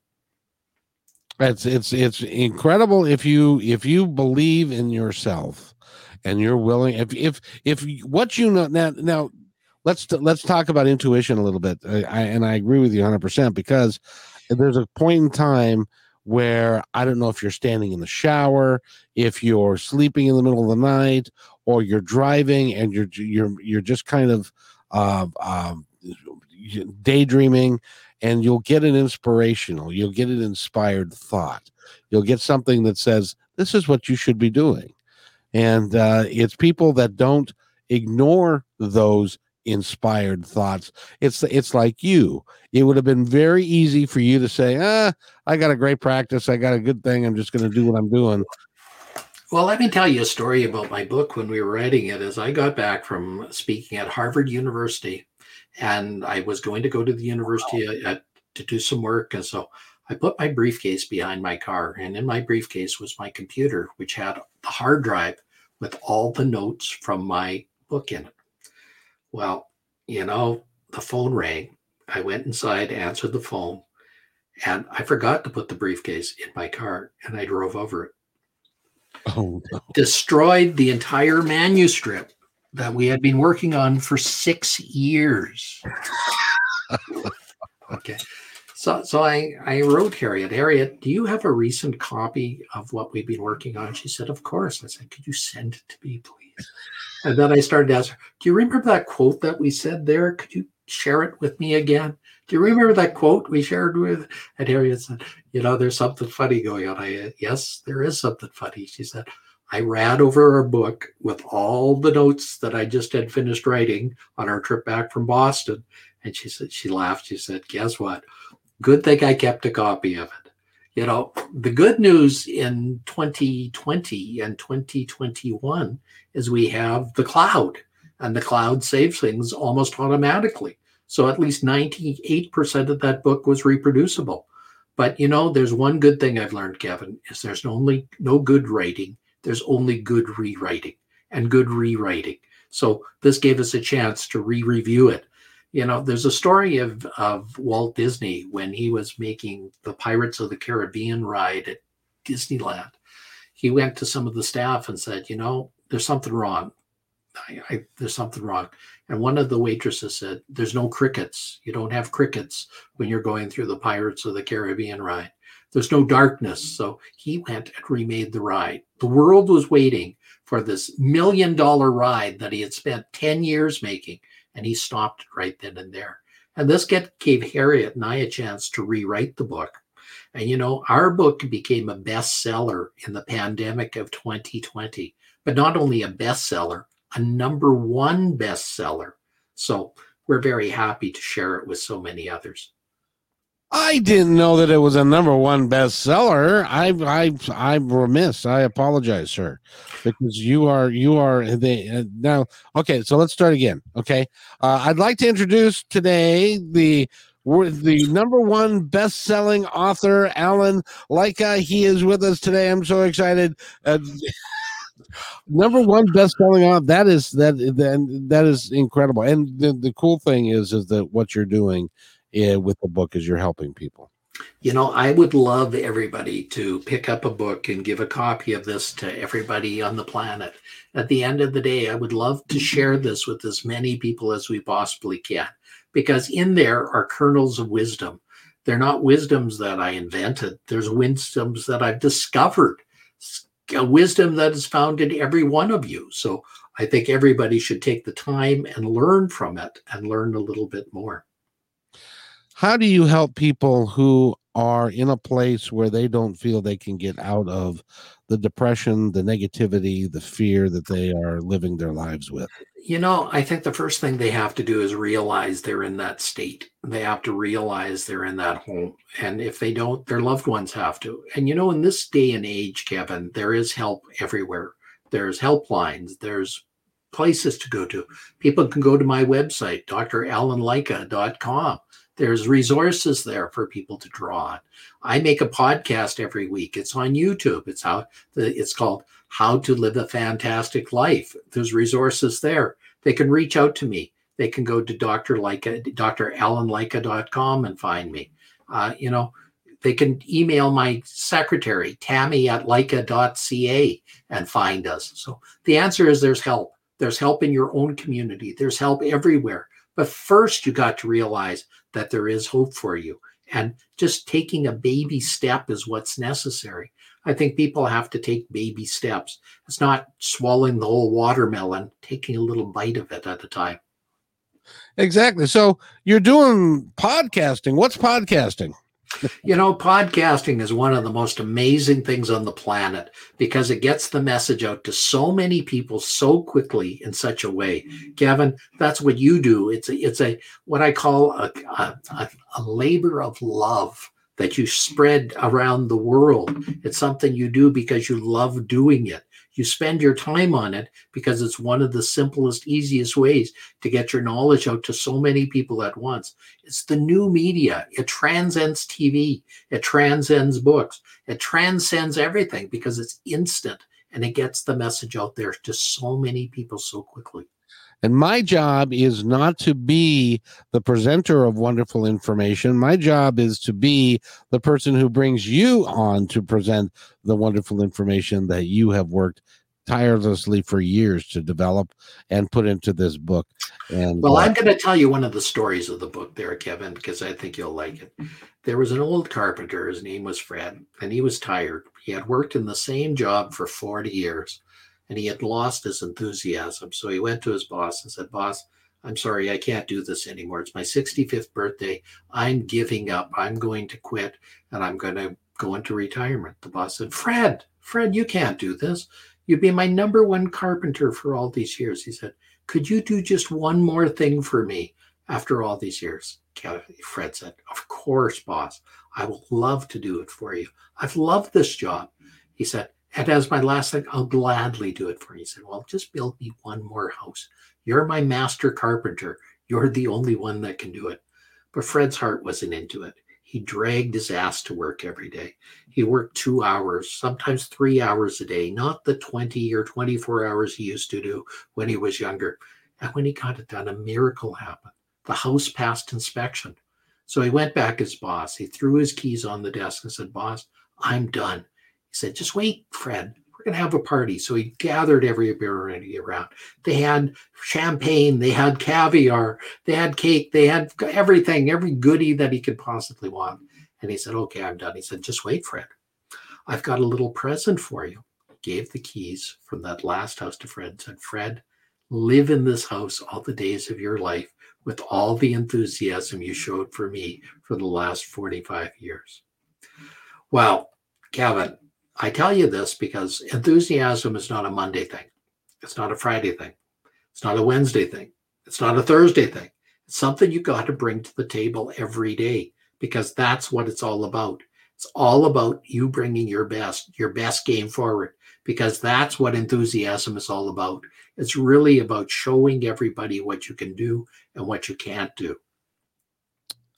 It's it's it's incredible if you if you believe in yourself and you're willing if if if what you know now now let's let's talk about intuition a little bit. I, I, and I agree with you 100% because there's a point in time where I don't know if you're standing in the shower, if you're sleeping in the middle of the night, or you're driving and you're you're you're just kind of uh, um, daydreaming, and you'll get an inspirational, you'll get an inspired thought, you'll get something that says this is what you should be doing, and uh, it's people that don't ignore those inspired thoughts. It's it's like you. It would have been very easy for you to say, "Ah, I got a great practice. I got a good thing. I'm just going to do what I'm doing."
Well, let me tell you a story about my book when we were writing it. As I got back from speaking at Harvard University, and I was going to go to the university at, to do some work, and so I put my briefcase behind my car, and in my briefcase was my computer, which had the hard drive with all the notes from my book in it. Well, you know, the phone rang. I went inside, answered the phone, and I forgot to put the briefcase in my car and I drove over it.
Oh, no.
Destroyed the entire manuscript that we had been working on for six years. okay. So, so I, I wrote Harriet, Harriet, do you have a recent copy of what we've been working on? She said, Of course. I said, Could you send it to me, please? And then I started to ask her, Do you remember that quote that we said there? Could you share it with me again? Do you remember that quote we shared with? And Harriet said, You know, there's something funny going on. I, yes, there is something funny. She said, I ran over our book with all the notes that I just had finished writing on our trip back from Boston. And she said, She laughed. She said, Guess what? Good thing I kept a copy of it you know, the good news in 2020 and 2021 is we have the cloud, and the cloud saves things almost automatically. So at least 98% of that book was reproducible. But you know, there's one good thing I've learned, Kevin, is there's only no good writing, there's only good rewriting and good rewriting. So this gave us a chance to re-review it you know there's a story of of walt disney when he was making the pirates of the caribbean ride at disneyland. He went to some of the staff and said you know there's something wrong. I, I, there's something wrong. And one of the waitresses said there's no crickets. You don't have crickets when you're going through the pirates of the caribbean ride. There's no darkness. So he went and remade the ride. The world was waiting for this million dollar ride that he had spent 10 years making and he stopped right then and there. And this get, gave Harriet and I a chance to rewrite the book. And you know, our book became a bestseller in the pandemic of 2020, but not only a bestseller, a number one bestseller. So we're very happy to share it with so many others.
I didn't know that it was a number one bestseller. I I I'm remiss. I apologize, sir, because you are you are the uh, now. Okay, so let's start again. Okay, uh, I'd like to introduce today the the number one best-selling author, Alan Lycka. He is with us today. I'm so excited. Uh, number one best-selling author. That is that that that is incredible. And the, the cool thing is is that what you're doing Eh, with the book is you're helping people.
You know, I would love everybody to pick up a book and give a copy of this to everybody on the planet. At the end of the day, I would love to share this with as many people as we possibly can, because in there are kernels of wisdom. They're not wisdoms that I invented, there's wisdoms that I've discovered, a wisdom that is found in every one of you. So I think everybody should take the time and learn from it and learn a little bit more
how do you help people who are in a place where they don't feel they can get out of the depression, the negativity, the fear that they are living their lives with?
You know, I think the first thing they have to do is realize they're in that state. They have to realize they're in that home. And if they don't, their loved ones have to. And you know, in this day and age, Kevin, there is help everywhere. There's helplines, there's places to go to. People can go to my website, dralanlycka.com there's resources there for people to draw on. I make a podcast every week. It's on YouTube. It's how it's called How to Live a Fantastic Life. There's resources there. They can reach out to me. They can go to Dr. Lycka, dralanlycka.com and find me. Uh, you know, they can email my secretary, Tammy at lycka.ca and find us. So the answer is there's help. There's help in your own community. There's help everywhere. But first, you got to realize that there is hope for you. And just taking a baby step is what's necessary. I think people have to take baby steps. It's not swallowing the whole watermelon, taking a little bite of it at a time.
Exactly. So you're doing podcasting. What's podcasting?
You know, podcasting is one of the most amazing things on the planet because it gets the message out to so many people so quickly in such a way. Kevin, that's what you do. It's a, it's a what I call a, a, a labor of love that you spread around the world. It's something you do because you love doing it. You spend your time on it because it's one of the simplest, easiest ways to get your knowledge out to so many people at once. It's the new media. It transcends TV, it transcends books, it transcends everything because it's instant and it gets the message out there to so many people so quickly.
And my job is not to be the presenter of wonderful information. My job is to be the person who brings you on to present the wonderful information that you have worked tirelessly for years to develop and put into this book. And
well, uh, I'm going to tell you one of the stories of the book there, Kevin, because I think you'll like it. There was an old carpenter. His name was Fred, and he was tired. He had worked in the same job for 40 years and he had lost his enthusiasm. So he went to his boss and said, Boss, I'm sorry, I can't do this anymore. It's my 65th birthday. I'm giving up. I'm going to quit and I'm going to go into retirement. The boss said, Fred, Fred, you can't do this. You've been my number one carpenter for all these years. He said, Could you do just one more thing for me after all these years? Fred said, Of course, boss. I will love to do it for you. I've loved this job. He said, and as my last thing, I'll gladly do it for you. He said, Well, just build me one more house. You're my master carpenter. You're the only one that can do it. But Fred's heart wasn't into it. He dragged his ass to work every day. He worked two hours, sometimes three hours a day, not the 20 or 24 hours he used to do when he was younger. And when he got it done, a miracle happened. The house passed inspection. So he went back as boss. He threw his keys on the desk and said, Boss, I'm done. He said, just wait, Fred. We're going to have a party. So he gathered everybody around. They had champagne, they had caviar, they had cake, they had everything, every goodie that he could possibly want. And he said, okay, I'm done. He said, just wait, Fred. I've got a little present for you. Gave the keys from that last house to Fred. Said, Fred, live in this house all the days of your life with all the enthusiasm you showed for me for the last 45 years. Well, Kevin, I tell you this because enthusiasm is not a Monday thing. It's not a Friday thing. It's not a Wednesday thing. It's not a Thursday thing. It's something you got to bring to the table every day because that's what it's all about. It's all about you bringing your best, your best game forward because that's what enthusiasm is all about. It's really about showing everybody what you can do and what you can't do.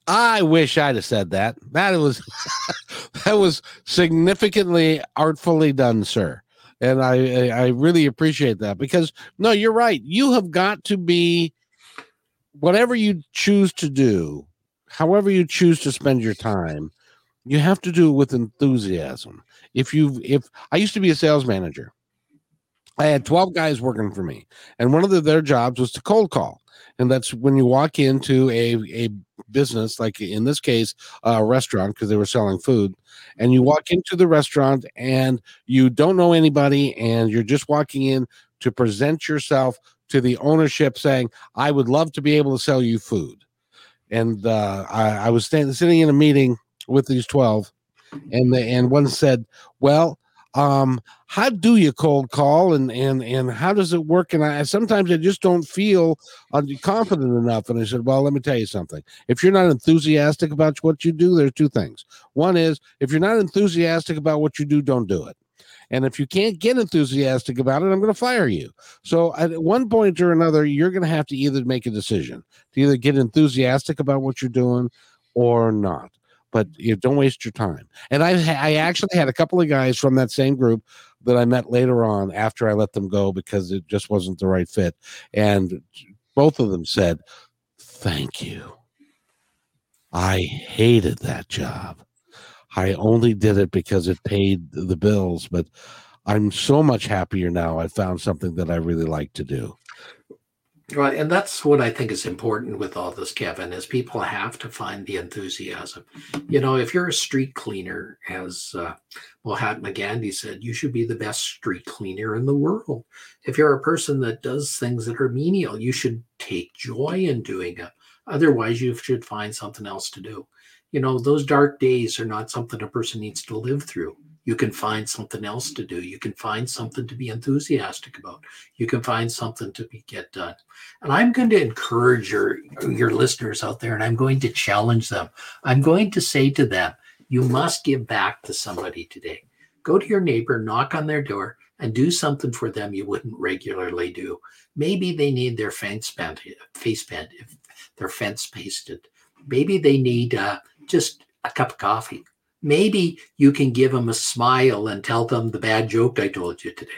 I wish I'd have said that. That was that was significantly artfully done, sir. And I I really appreciate that because no, you're right. You have got to be whatever you choose to do, however you choose to spend your time, you have to do it with enthusiasm. If you if I used to be a sales manager, I had 12 guys working for me, and one of the, their jobs was to cold call. And that's when you walk into a, a business, like in this case, a restaurant, because they were selling food, and you walk into the restaurant and you don't know anybody, and you're just walking in to present yourself to the ownership saying, I would love to be able to sell you food. And uh, I, I, was stand, sitting in a meeting with these 12, and, the, and one said, Well, um, how do you cold call and and and how does it work? And I sometimes I just don't feel uh, confident enough. And I said, Well, let me tell you something. If you're not enthusiastic about what you do, there's two things. One is if you're not enthusiastic about what you do, don't do it. And if you can't get enthusiastic about it, I'm going to fire you. So at one point or another, you're going to have to either make a decision to either get enthusiastic about what you're doing or not. But you don't waste your time. And I, I actually had a couple of guys from that same group that I met later on after I let them go because it just wasn't the right fit. And both of them said, Thank you. I hated that job. I only did it because it paid the bills, but I'm so much happier now. I found something that I really like to do.
Right, and that's what I think is important with all this, Kevin, is people have to find the enthusiasm. You know, if you're a street cleaner, as uh, Mahatma Gandhi said, you should be the best street cleaner in the world. If you're a person that does things that are menial, you should take joy in doing it. Otherwise, you should find something else to do you know, those dark days are not something a person needs to live through. You can find something else to do. You can find something to be enthusiastic about. You can find something to be, get done. And I'm going to encourage your your listeners out there, and I'm going to challenge them. I'm going to say to them, you must give back to somebody today. Go to your neighbor, knock on their door, and do something for them you wouldn't regularly do. Maybe they need their fence painted, face painted, if their fence pasted. Maybe they need uh, just a cup of coffee. Maybe you can give them a smile and tell them the bad joke I told you today.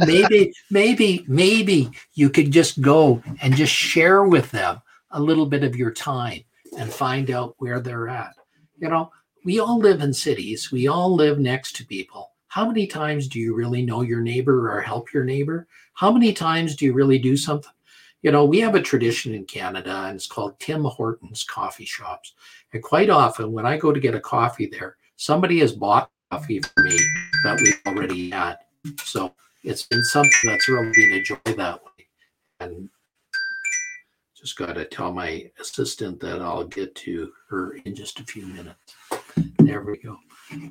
Maybe, maybe, maybe you could just go and just share with them a little bit of your time and find out where they're at. You know, we all live in cities, we all live next to people. How many times do you really know your neighbor or help your neighbor? How many times do you really do something? You know, we have a tradition in Canada and it's called Tim Hortons coffee shops. And quite often, when I go to get a coffee there, somebody has bought coffee for me that we've already had. So it's been something that's really been enjoyed that way. And just got to tell my assistant that I'll get to her in just a few minutes. There we go.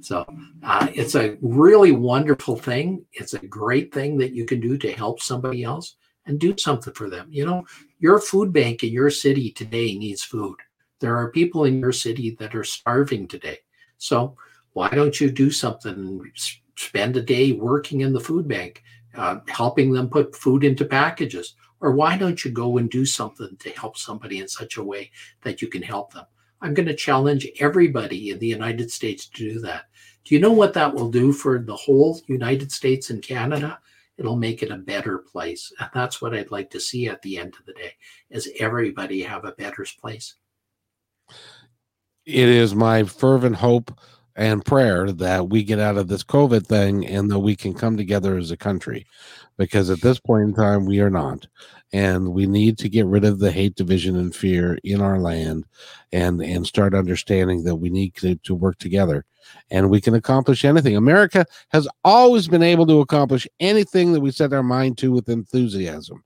So uh, it's a really wonderful thing. It's a great thing that you can do to help somebody else and do something for them. You know, your food bank in your city today needs food. There are people in your city that are starving today. So why don't you do something? Spend a day working in the food bank, uh, helping them put food into packages. Or why don't you go and do something to help somebody in such a way that you can help them? I'm going to challenge everybody in the United States to do that. Do you know what that will do for the whole United States and Canada? It'll make it a better place. And that's what I'd like to see at the end of the day is everybody have a better place
it is my fervent hope and prayer that we get out of this COVID thing and that we can come together as a country. Because at this point in time, we are not. And we need to get rid of the hate, division, and fear in our land and, and start understanding that we need to, to work together and we can accomplish anything. America has always been able to accomplish anything that we set our mind to with enthusiasm.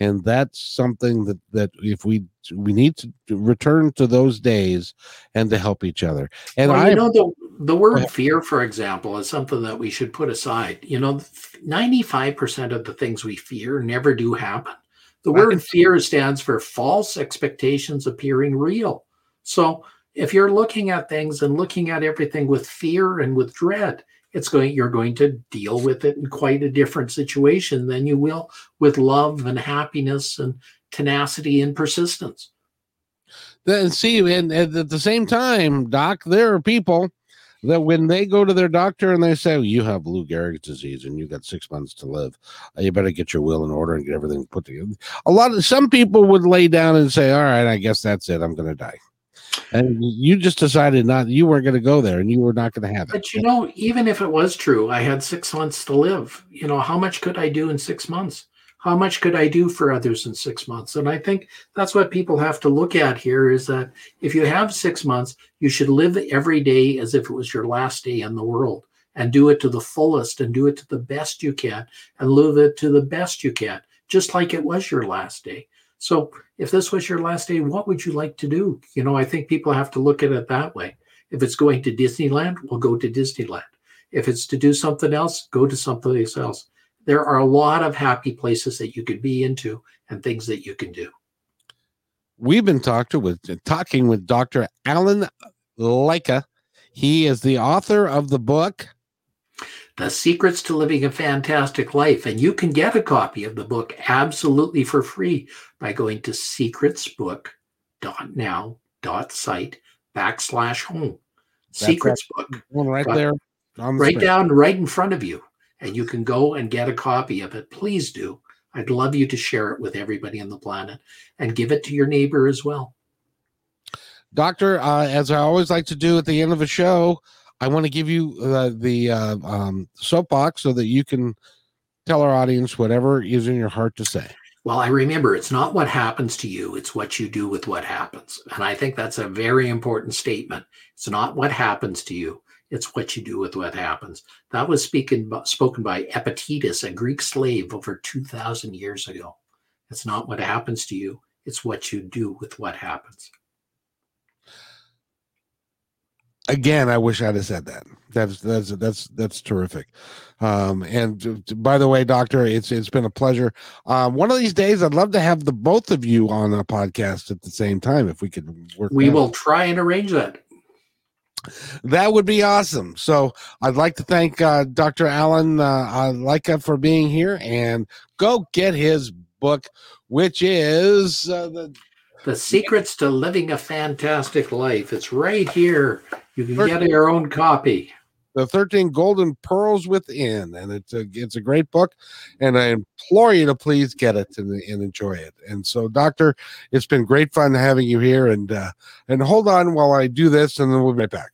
And that's something that, that if we we need to return to those days and to help each other. And
well, I you know the the word fear, for example, is something that we should put aside. You know, 95% of the things we fear never do happen. The word fear stands for false expectations appearing real. So if you're looking at things and looking at everything with fear and with dread, it's going you're going to deal with it in quite a different situation than you will with love and happiness and tenacity and persistence.
Then see, and, and at the same time, Doc, there are people that when they go to their doctor and they say, "You have Lou Gehrig's disease and you got six months to live, uh, you better get your will in order and get everything put together." A lot of some people would lay down and say, "All right, I guess that's it. I'm going to die." And you just decided not, you weren't going to go there and you were not going to have it.
But you know, even if it was true, I had six months to live. You know, how much could I do in six months? How much could I do for others in six months? And I think that's what people have to look at here is that if you have six months, you should live every day as if it was your last day in the world and do it to the fullest and do it to the best you can and live it to the best you can, just like it was your last day. So if this was your last day, what would you like to do? You know, I think people have to look at it that way. If it's going to Disneyland, we'll go to Disneyland. If it's to do something else, go to something else. There are a lot of happy places that you could be into and things that you can do.
We've been talking with talking with Dr. Alan Lycka. He is the author of the book
the Secrets to Living a Fantastic Life. And you can get a copy of the book absolutely for free by going to secretsbook.now.site backslash home. Secrets book.
Right there.
right down right in front of you. And you can go and get a copy of it. Please do. I'd love you to share it with everybody on the planet and give it to your neighbor as well.
Doctor, uh, as I always like to do at the end of a show, I want to give you uh, the uh, um, soapbox so that you can tell our audience whatever is in your heart to say.
Well, I remember it's not what happens to you, it's what you do with what happens. And I think that's a very important statement. It's not what happens to you, it's what you do with what happens. That was speaking, spoken by Epictetus, a Greek slave over 2,000 years ago. It's not what happens to you, it's what you do with what happens.
Again i wish i'd have said that. That's that's that's that's terrific. Um and by the way doctor it's it's been a pleasure. Um one of these days i'd love to have the both of you on a podcast at the same time if we could
work we will try and arrange that
that would be awesome so i'd like to thank uh, dr alan uh, Lycka for being here and go get his book which is uh, the
the secrets to living a fantastic life. It's right here you can 13, get your own copy.
The 13 Golden Pearls Within. And it's a, it's a great book. And I implore you to please get it and, and enjoy it. And so, Doctor, it's been great fun having you here. And, uh, and hold on while I do this, and then we'll be right back.